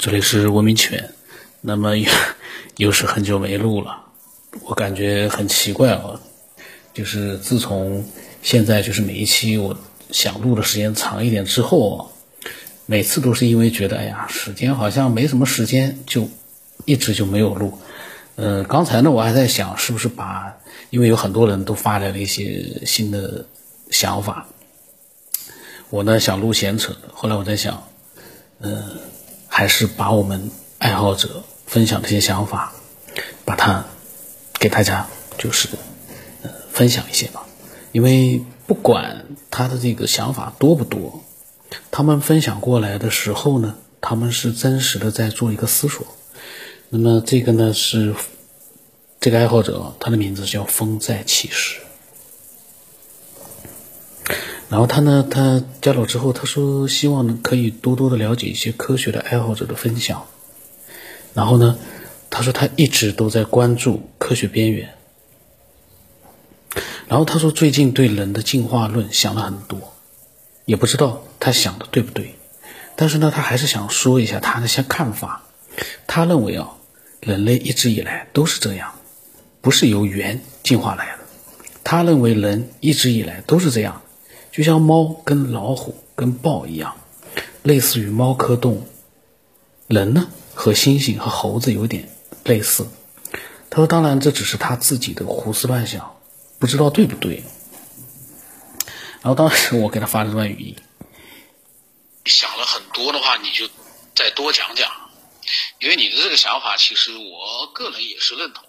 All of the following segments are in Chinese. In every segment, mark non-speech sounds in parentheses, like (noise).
这里是文明犬。那么又是很久没录了，我感觉很奇怪哦。就是自从现在就是每一期我想录的时间长一点之后，每次都是因为觉得哎呀时间好像没什么时间，就一直就没有录。呃，刚才呢我还在想是不是把，因为有很多人都发来了一些新的想法，我呢想录闲扯，后来我在想，呃。还是把我们爱好者分享这些想法，把它给大家就是呃分享一些吧。因为不管他的这个想法多不多，他们分享过来的时候呢，他们是真实的在做一个思索。那么这个呢是这个爱好者，他的名字叫风在起时。然后他呢，他加了之后，他说希望呢可以多多的了解一些科学的爱好者的分享。然后呢，他说他一直都在关注科学边缘。然后他说最近对人的进化论想了很多，也不知道他想的对不对。但是呢，他还是想说一下他那些看法。他认为啊，人类一直以来都是这样，不是由猿进化来的。他认为人一直以来都是这样。就像猫跟老虎跟豹一样，类似于猫科动物。人呢和猩猩和猴子有点类似。他说：“当然，这只是他自己的胡思乱想，不知道对不对。”然后当时我给他发了段语音。想了很多的话，你就再多讲讲，因为你的这个想法，其实我个人也是认同。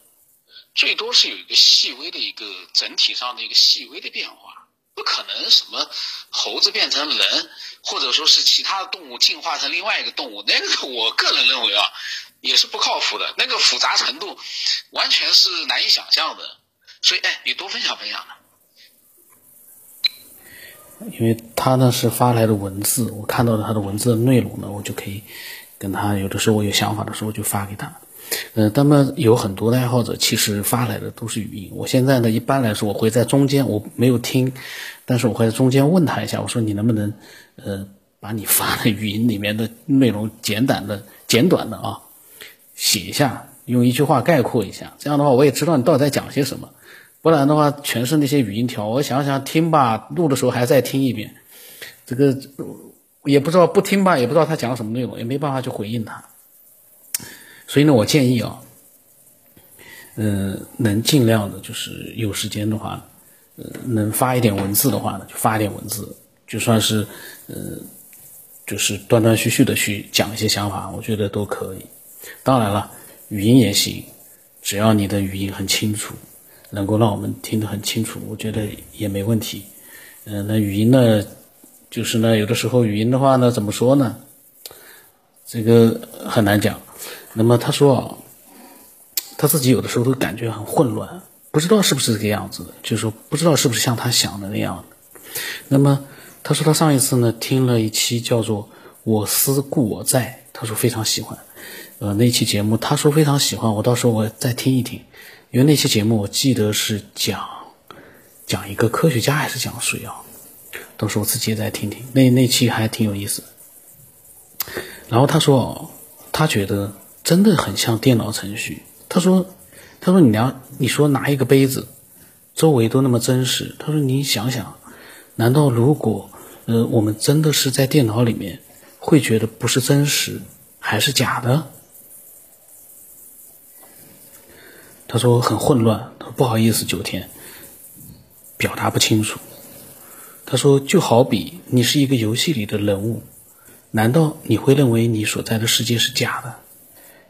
最多是有一个细微的一个整体上的一个细微的变化。不可能什么猴子变成人，或者说是其他的动物进化成另外一个动物，那个我个人认为啊，也是不靠谱的。那个复杂程度完全是难以想象的。所以，哎，你多分享分享呢。因为他呢是发来的文字，我看到了他的文字的内容呢，我就可以跟他有的时候我有想法的时候就发给他。呃，那么有很多的爱好者其实发来的都是语音。我现在呢，一般来说我会在中间，我没有听，但是我会在中间问他一下，我说你能不能，呃，把你发的语音里面的内容简短的、简短的啊，写一下，用一句话概括一下。这样的话，我也知道你到底在讲些什么。不然的话，全是那些语音条，我想想听吧，录的时候还再听一遍，这个也不知道不听吧，也不知道他讲什么内容，也没办法去回应他。所以呢，我建议啊，嗯，能尽量的，就是有时间的话，呃，能发一点文字的话呢，就发一点文字，就算是，呃，就是断断续续的去讲一些想法，我觉得都可以。当然了，语音也行，只要你的语音很清楚，能够让我们听得很清楚，我觉得也没问题。嗯，那语音呢，就是呢，有的时候语音的话呢，怎么说呢？这个很难讲。那么他说啊，他自己有的时候都感觉很混乱，不知道是不是这个样子的，就是说不知道是不是像他想的那样。那么他说他上一次呢听了一期叫做《我思故我在》，他说非常喜欢，呃那期节目他说非常喜欢，我到时候我再听一听，因为那期节目我记得是讲讲一个科学家还是讲谁啊？到时候我自己再听听，那那期还挺有意思。然后他说他觉得。真的很像电脑程序。他说：“他说你拿你说拿一个杯子，周围都那么真实。他说你想想，难道如果呃我们真的是在电脑里面，会觉得不是真实还是假的？”他说很混乱。他说不好意思，九天表达不清楚。他说就好比你是一个游戏里的人物，难道你会认为你所在的世界是假的？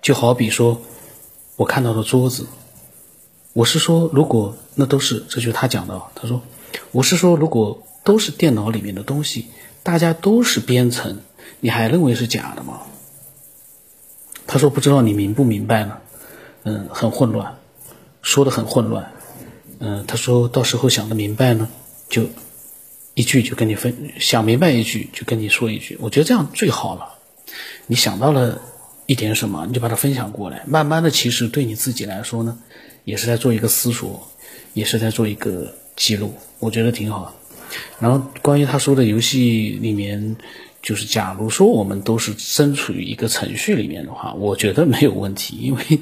就好比说，我看到的桌子，我是说，如果那都是，这就是他讲的。他说，我是说，如果都是电脑里面的东西，大家都是编程，你还认为是假的吗？他说，不知道你明不明白呢？嗯，很混乱，说的很混乱。嗯，他说到时候想的明白呢，就一句就跟你分，想明白一句就跟你说一句，我觉得这样最好了。你想到了。一点什么你就把它分享过来，慢慢的其实对你自己来说呢，也是在做一个思索，也是在做一个记录，我觉得挺好。然后关于他说的游戏里面就是假如说我们都是身处于一个程序里面的话，我觉得没有问题，因为，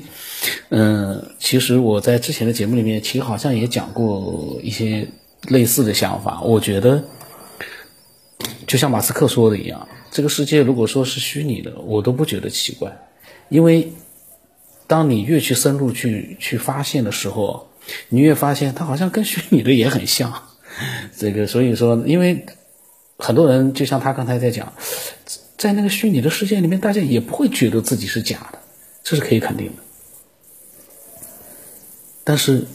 嗯，其实我在之前的节目里面，其实好像也讲过一些类似的想法。我觉得，就像马斯克说的一样，这个世界如果说是虚拟的，我都不觉得奇怪，因为当你越去深入去去发现的时候，你越发现它好像跟虚拟的也很像。这个，所以说，因为。很多人就像他刚才在讲，在那个虚拟的世界里面，大家也不会觉得自己是假的，这是可以肯定的。但是，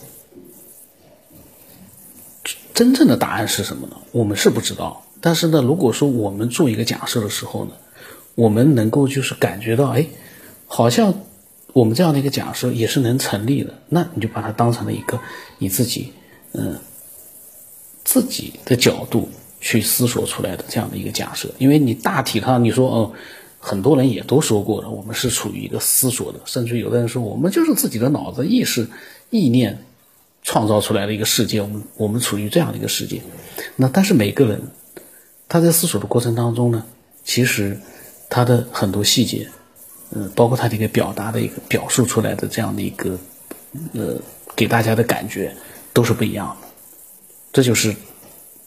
真正的答案是什么呢？我们是不知道。但是呢，如果说我们做一个假设的时候呢，我们能够就是感觉到，哎，好像我们这样的一个假设也是能成立的，那你就把它当成了一个你自己，嗯，自己的角度。去思索出来的这样的一个假设，因为你大体上你说，哦，很多人也都说过了，我们是处于一个思索的，甚至有的人说，我们就是自己的脑子意识意念创造出来的一个世界，我们我们处于这样的一个世界。那但是每个人他在思索的过程当中呢，其实他的很多细节，嗯，包括他的一个表达的一个表述出来的这样的一个，呃，给大家的感觉都是不一样的，这就是。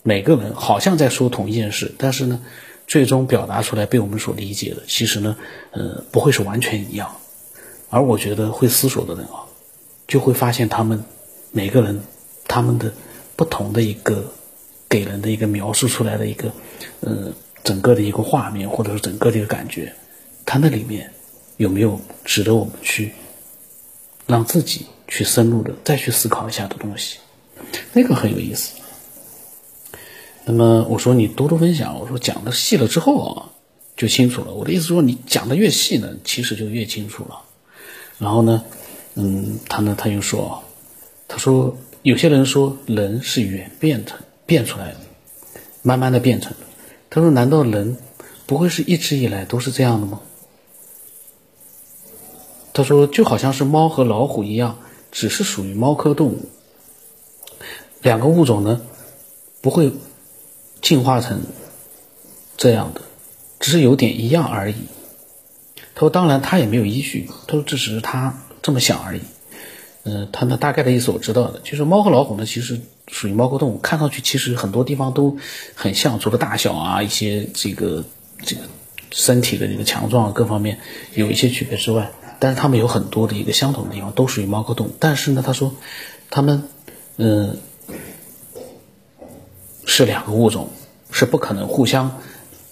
每个人好像在说同一件事，但是呢，最终表达出来被我们所理解的，其实呢，呃，不会是完全一样。而我觉得会思索的人啊，就会发现他们每个人他们的不同的一个给人的一个描述出来的一个，呃，整个的一个画面，或者是整个的一个感觉，它那里面有没有值得我们去让自己去深入的再去思考一下的东西？那个很有意思。那么我说你多多分享，我说讲的细了之后啊，就清楚了。我的意思说，你讲的越细呢，其实就越清楚了。然后呢，嗯，他呢他又说，他说有些人说人是演变成变出来的，慢慢的变成的。他说难道人不会是一直以来都是这样的吗？他说就好像是猫和老虎一样，只是属于猫科动物，两个物种呢不会。进化成这样的，只是有点一样而已。他说：“当然，他也没有依据。他说，这只是他这么想而已。”嗯，他那大概的意思我知道的，就是猫和老虎呢，其实属于猫科动物，看上去其实很多地方都很像，除了大小啊、一些这个这个身体的这个强壮啊各方面有一些区别之外，但是它们有很多的一个相同的地方，都属于猫科动物。但是呢，他说，他们嗯。是两个物种，是不可能互相，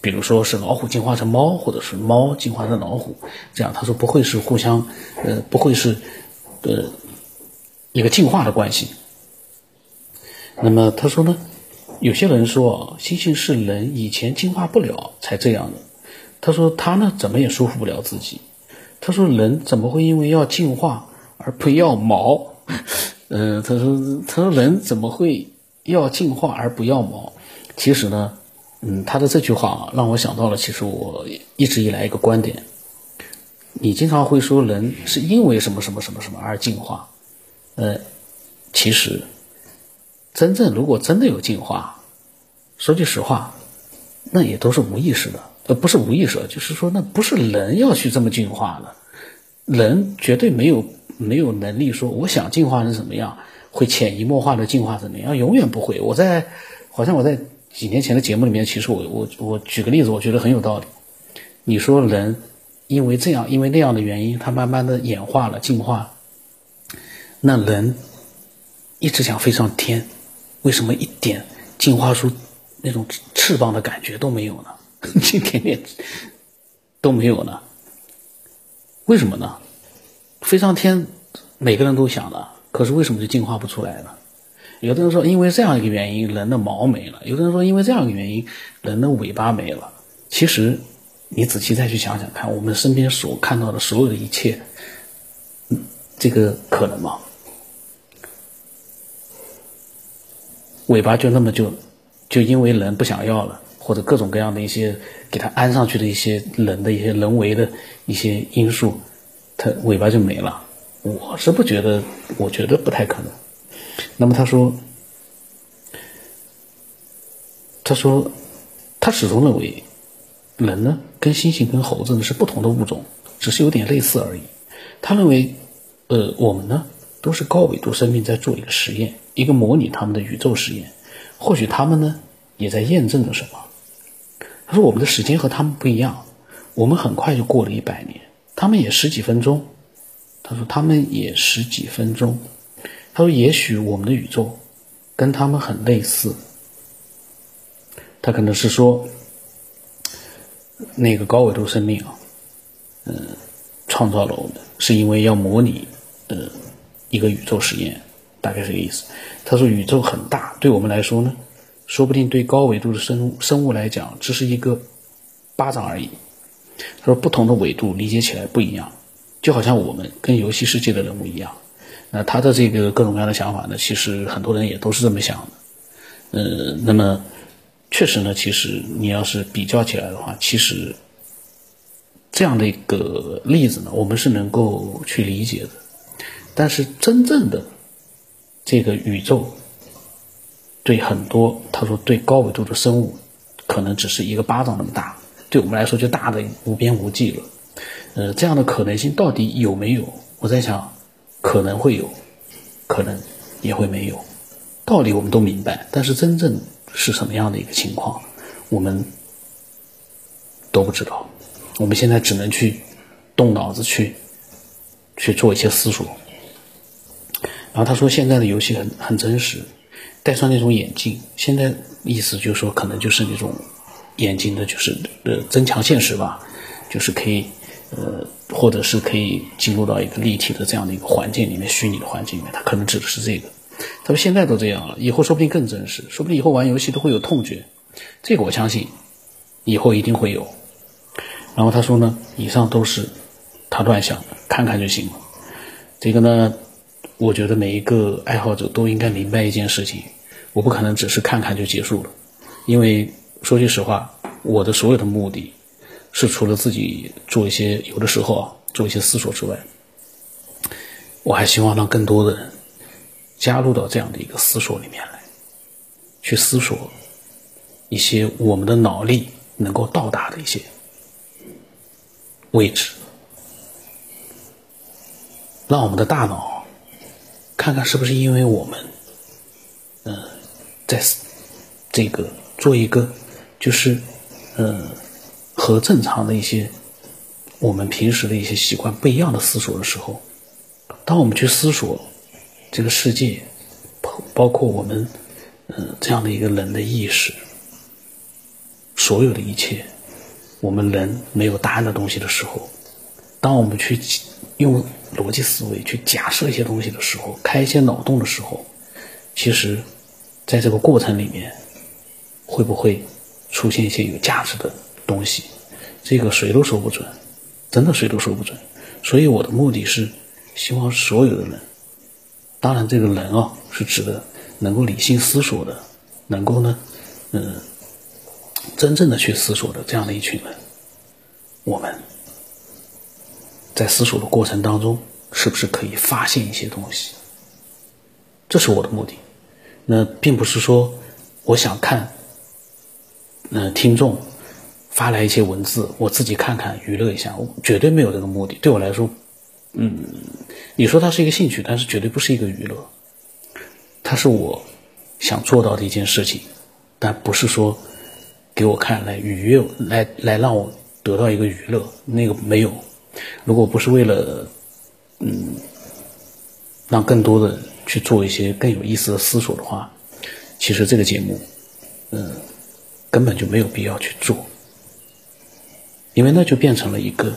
比如说是老虎进化成猫，或者是猫进化成老虎，这样他说不会是互相，呃，不会是，呃，一个进化的关系。那么他说呢，有些人说猩猩是人以前进化不了才这样的，他说他呢怎么也说服不了自己，他说人怎么会因为要进化而不要毛？嗯，(laughs) 他说他说人怎么会？要进化而不要毛，其实呢，嗯，他的这句话啊让我想到了，其实我一直以来一个观点，你经常会说人是因为什么什么什么什么而进化，呃，其实真正如果真的有进化，说句实话，那也都是无意识的，呃，不是无意识，就是说那不是人要去这么进化的，人绝对没有没有能力说我想进化成什么样。会潜移默化的进化怎么样？永远不会。我在好像我在几年前的节目里面，其实我我我举个例子，我觉得很有道理。你说人因为这样，因为那样的原因，他慢慢的演化了、进化，那人一直想飞上天，为什么一点进化出那种翅膀的感觉都没有呢？(laughs) 一点点都没有呢？为什么呢？飞上天，每个人都想的。可是为什么就进化不出来呢？有的人说，因为这样一个原因，人的毛没了；有的人说，因为这样一个原因，人的尾巴没了。其实，你仔细再去想想看，我们身边所看到的所有的一切，这个可能吗？尾巴就那么就就因为人不想要了，或者各种各样的一些给它安上去的一些人的一些人为的一些因素，它尾巴就没了？我是不觉得，我觉得不太可能。那么他说，他说，他始终认为，人呢跟猩猩跟猴子呢是不同的物种，只是有点类似而已。他认为，呃，我们呢都是高维度生命在做一个实验，一个模拟他们的宇宙实验。或许他们呢也在验证着什么。他说我们的时间和他们不一样，我们很快就过了一百年，他们也十几分钟。他说他们也十几分钟。他说也许我们的宇宙跟他们很类似。他可能是说那个高维度生命啊，嗯，创造了我们，是因为要模拟呃一个宇宙实验，大概这个意思。他说宇宙很大，对我们来说呢？说不定对高维度的生物生物来讲，只是一个巴掌而已。他说不同的维度理解起来不一样，就好像我们跟游戏世界的人物一样。那他的这个各种各样的想法呢，其实很多人也都是这么想的。呃，那么确实呢，其实你要是比较起来的话，其实这样的一个例子呢，我们是能够去理解的。但是真正的这个宇宙。对很多，他说对高维度的生物，可能只是一个巴掌那么大，对我们来说就大的无边无际了。呃，这样的可能性到底有没有？我在想，可能会有，可能也会没有。道理我们都明白，但是真正是什么样的一个情况，我们都不知道。我们现在只能去动脑子去去做一些思索。然后他说，现在的游戏很很真实。戴上那种眼镜，现在意思就是说，可能就是那种眼镜的，就是呃增强现实吧，就是可以呃，或者是可以进入到一个立体的这样的一个环境里面，虚拟的环境里面，他可能指的是这个。他说现在都这样了，以后说不定更真实，说不定以后玩游戏都会有痛觉，这个我相信以后一定会有。然后他说呢，以上都是他乱想的，看看就行了。这个呢，我觉得每一个爱好者都应该明白一件事情。我不可能只是看看就结束了，因为说句实话，我的所有的目的，是除了自己做一些有的时候啊做一些思索之外，我还希望让更多的人加入到这样的一个思索里面来，去思索一些我们的脑力能够到达的一些位置，让我们的大脑看看是不是因为我们，嗯。在这个做一个，就是呃和正常的一些我们平时的一些习惯不一样的思索的时候，当我们去思索这个世界，包包括我们嗯这样的一个人的意识，所有的一切，我们人没有答案的东西的时候，当我们去用逻辑思维去假设一些东西的时候，开一些脑洞的时候，其实。在这个过程里面，会不会出现一些有价值的东西？这个谁都说不准，真的谁都说不准。所以我的目的是希望所有的人，当然这个人啊是指的能够理性思索的，能够呢，嗯，真正的去思索的这样的一群人，我们在思索的过程当中，是不是可以发现一些东西？这是我的目的。那并不是说我想看，那听众发来一些文字，我自己看看娱乐一下，绝对没有这个目的。对我来说，嗯，你说它是一个兴趣，但是绝对不是一个娱乐。它是我想做到的一件事情，但不是说给我看来愉悦，来来让我得到一个娱乐，那个没有。如果不是为了，嗯，让更多的。去做一些更有意思的思索的话，其实这个节目，嗯，根本就没有必要去做，因为那就变成了一个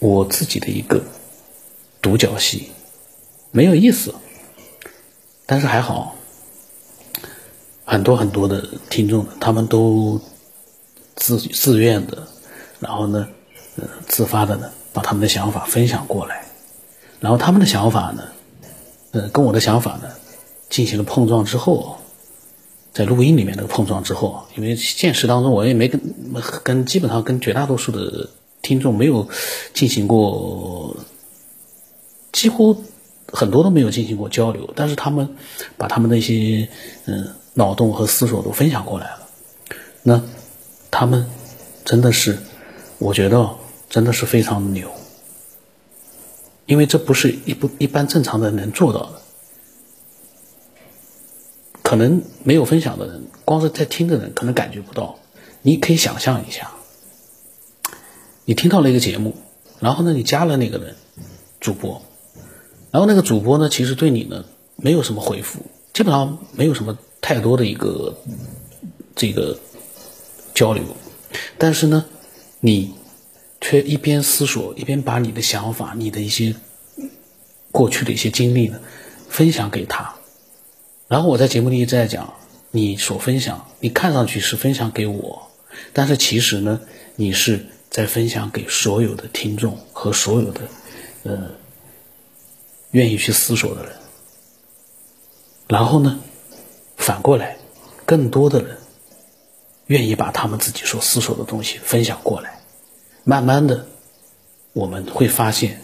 我自己的一个独角戏，没有意思。但是还好，很多很多的听众他们都自自愿的，然后呢，自发的呢，把他们的想法分享过来，然后他们的想法呢。呃，跟我的想法呢进行了碰撞之后，在录音里面那个碰撞之后，因为现实当中我也没跟跟基本上跟绝大多数的听众没有进行过，几乎很多都没有进行过交流，但是他们把他们的一些嗯脑洞和思索都分享过来了，那他们真的是，我觉得真的是非常牛，因为这不是一不一般正常人能做到的。可能没有分享的人，光是在听的人可能感觉不到。你可以想象一下，你听到了一个节目，然后呢，你加了那个人主播，然后那个主播呢，其实对你呢没有什么回复，基本上没有什么太多的一个这个交流，但是呢，你却一边思索，一边把你的想法、你的一些过去的一些经历呢分享给他，然后我在节目里一直在讲，你所分享，你看上去是分享给我。但是其实呢，你是在分享给所有的听众和所有的，呃，愿意去思索的人。然后呢，反过来，更多的人愿意把他们自己所思索的东西分享过来。慢慢的，我们会发现，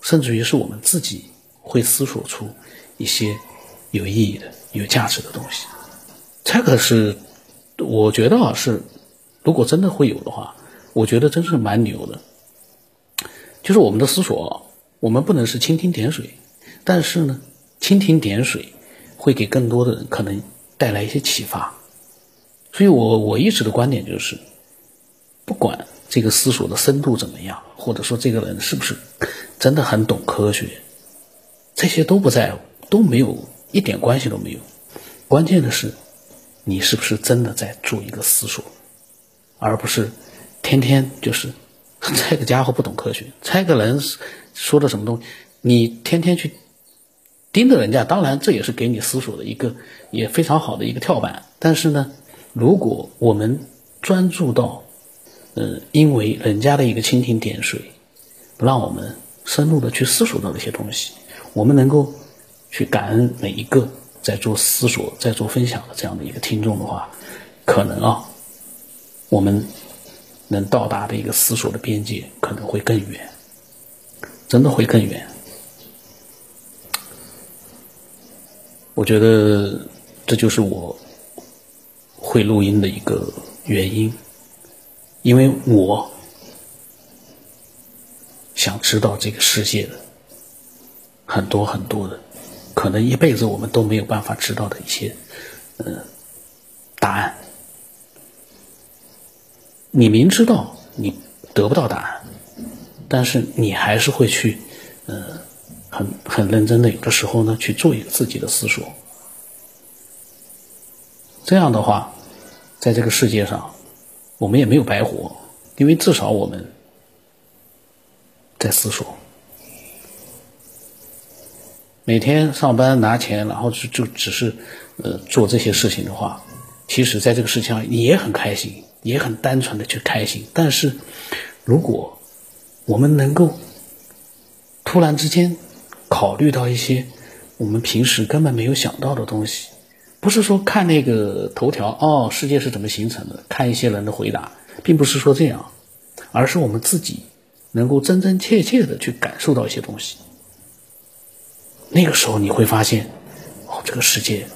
甚至于是我们自己会思索出一些有意义的、有价值的东西。这个是。我觉得啊，是如果真的会有的话，我觉得真是蛮牛的。就是我们的思索，我们不能是蜻蜓点水，但是呢，蜻蜓点水会给更多的人可能带来一些启发。所以我我一直的观点就是，不管这个思索的深度怎么样，或者说这个人是不是真的很懂科学，这些都不在乎，都没有一点关系都没有。关键的是。你是不是真的在做一个思索，而不是天天就是 (laughs) 这个家伙不懂科学，这个人说的什么东西，你天天去盯着人家，当然这也是给你思索的一个也非常好的一个跳板。但是呢，如果我们专注到，呃，因为人家的一个蜻蜓点水，不让我们深入的去思索到这些东西，我们能够去感恩每一个。在做思索、在做分享的这样的一个听众的话，可能啊，我们能到达的一个思索的边界可能会更远，真的会更远。我觉得这就是我会录音的一个原因，因为我想知道这个世界的很多很多的。可能一辈子我们都没有办法知道的一些，呃，答案。你明知道你得不到答案，但是你还是会去，呃，很很认真的，有的时候呢，去做一个自己的思索。这样的话，在这个世界上，我们也没有白活，因为至少我们在思索。每天上班拿钱，然后就就只是，呃，做这些事情的话，其实在这个事情上也很开心，也很单纯的去开心。但是，如果我们能够突然之间考虑到一些我们平时根本没有想到的东西，不是说看那个头条哦，世界是怎么形成的，看一些人的回答，并不是说这样，而是我们自己能够真真切切的去感受到一些东西。那个时候你会发现，哦，这个世界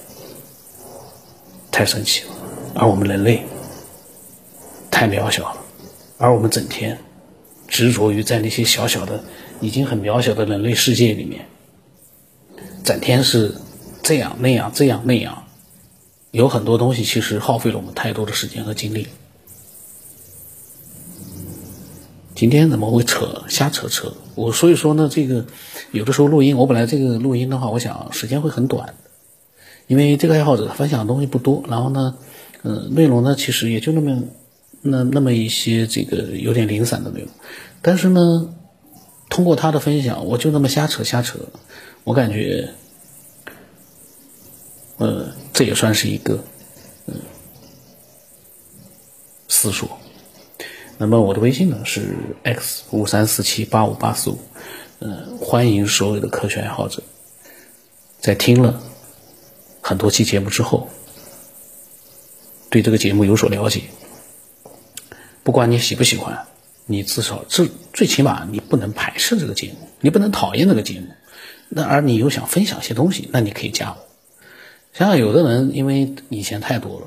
太神奇了，而我们人类太渺小了，而我们整天执着于在那些小小的、已经很渺小的人类世界里面，整天是这样那样这样那样，有很多东西其实耗费了我们太多的时间和精力。今天怎么会扯瞎扯扯？我所以说呢，这个有的时候录音，我本来这个录音的话，我想时间会很短，因为这个爱好者分享的东西不多，然后呢，嗯，内容呢其实也就那么那那么一些这个有点零散的内容，但是呢，通过他的分享，我就那么瞎扯瞎扯，我感觉，呃，这也算是一个嗯思索。那么我的微信呢是 x 五三四七八五八四五，嗯，欢迎所有的科学爱好者，在听了很多期节目之后，对这个节目有所了解。不管你喜不喜欢，你至少最最起码你不能排斥这个节目，你不能讨厌这个节目。那而你又想分享些东西，那你可以加我。想想有的人因为以前太多了，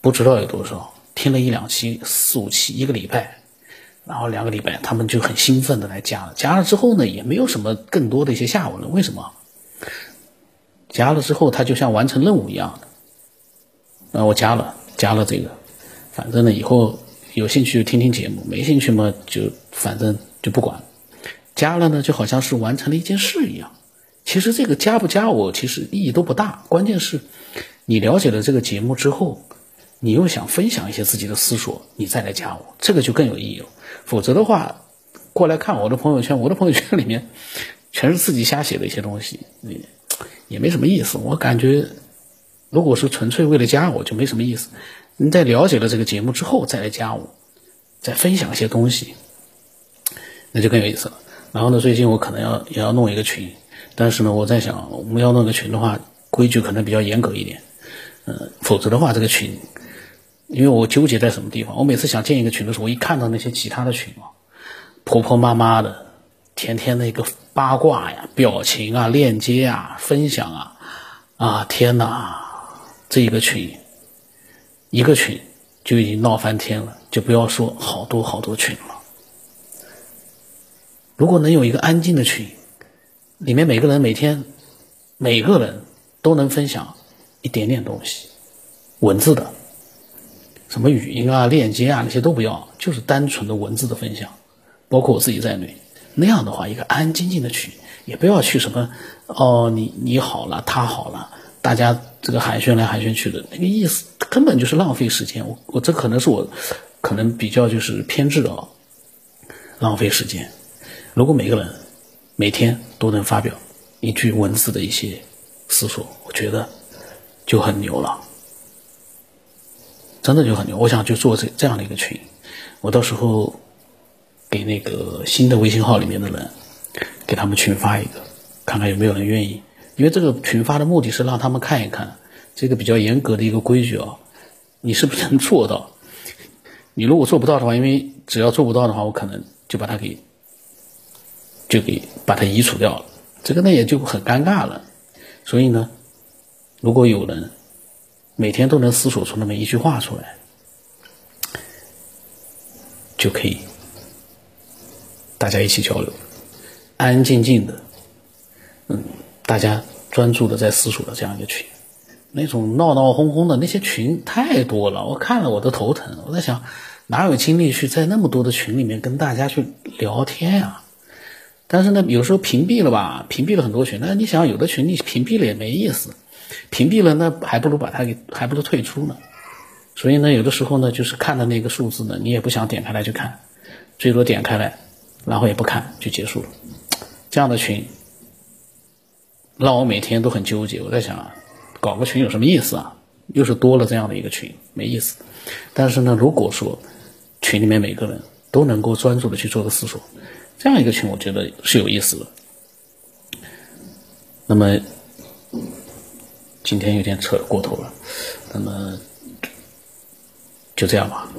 不知道有多少。听了一两期、四五期，一个礼拜，然后两个礼拜，他们就很兴奋的来加了。加了之后呢，也没有什么更多的一些下文了。为什么？加了之后，他就像完成任务一样的。啊，我加了，加了这个，反正呢，以后有兴趣就听听节目，没兴趣嘛，就反正就不管。加了呢，就好像是完成了一件事一样。其实这个加不加我，其实意义都不大。关键是，你了解了这个节目之后，你又想分享一些自己的思索，你再来加我，这个就更有意义了。否则的话，过来看我的朋友圈，我的朋友圈里面全是自己瞎写的一些东西，也也没什么意思。我感觉，如果是纯粹为了加我，就没什么意思。你在了解了这个节目之后再来加我，再分享一些东西，那就更有意思了。然后呢，最近我可能要也要弄一个群，但是呢，我在想，我们要弄个群的话，规矩可能比较严格一点，呃，否则的话，这个群，因为我纠结在什么地方，我每次想建一个群的时候，我一看到那些其他的群啊，婆婆妈妈的，天天那个八卦呀、表情啊、链接啊、分享啊，啊，天哪，这一个群，一个群就已经闹翻天了，就不要说好多好多群了。如果能有一个安静的群，里面每个人每天，每个人都能分享一点点东西，文字的，什么语音啊、链接啊那些都不要，就是单纯的文字的分享，包括我自己在内。那样的话，一个安安静静的群，也不要去什么哦，你你好了，他好了，大家这个寒暄来寒暄去的，那个意思根本就是浪费时间。我我这可能是我可能比较就是偏执的哦，浪费时间。如果每个人每天都能发表一句文字的一些思索，我觉得就很牛了，真的就很牛。我想就做这这样的一个群，我到时候给那个新的微信号里面的人给他们群发一个，看看有没有人愿意。因为这个群发的目的是让他们看一看这个比较严格的一个规矩啊，你是不是能做到？你如果做不到的话，因为只要做不到的话，我可能就把它给。就给把它移除掉了，这个呢也就很尴尬了。所以呢，如果有人每天都能思索出那么一句话出来，就可以大家一起交流，安安静静的，嗯，大家专注的在思索的这样一个群。那种闹闹哄哄的那些群太多了，我看了我都头疼。我在想，哪有精力去在那么多的群里面跟大家去聊天呀？但是呢，有时候屏蔽了吧，屏蔽了很多群。那你想，有的群你屏蔽了也没意思，屏蔽了那还不如把它给，还不如退出呢。所以呢，有的时候呢，就是看的那个数字呢，你也不想点开来去看，最多点开来，然后也不看就结束了。这样的群让我每天都很纠结。我在想，搞个群有什么意思啊？又是多了这样的一个群，没意思。但是呢，如果说群里面每个人都能够专注的去做个思索。这样一个群，我觉得是有意思的。那么今天有点扯过头了，那么就这样吧。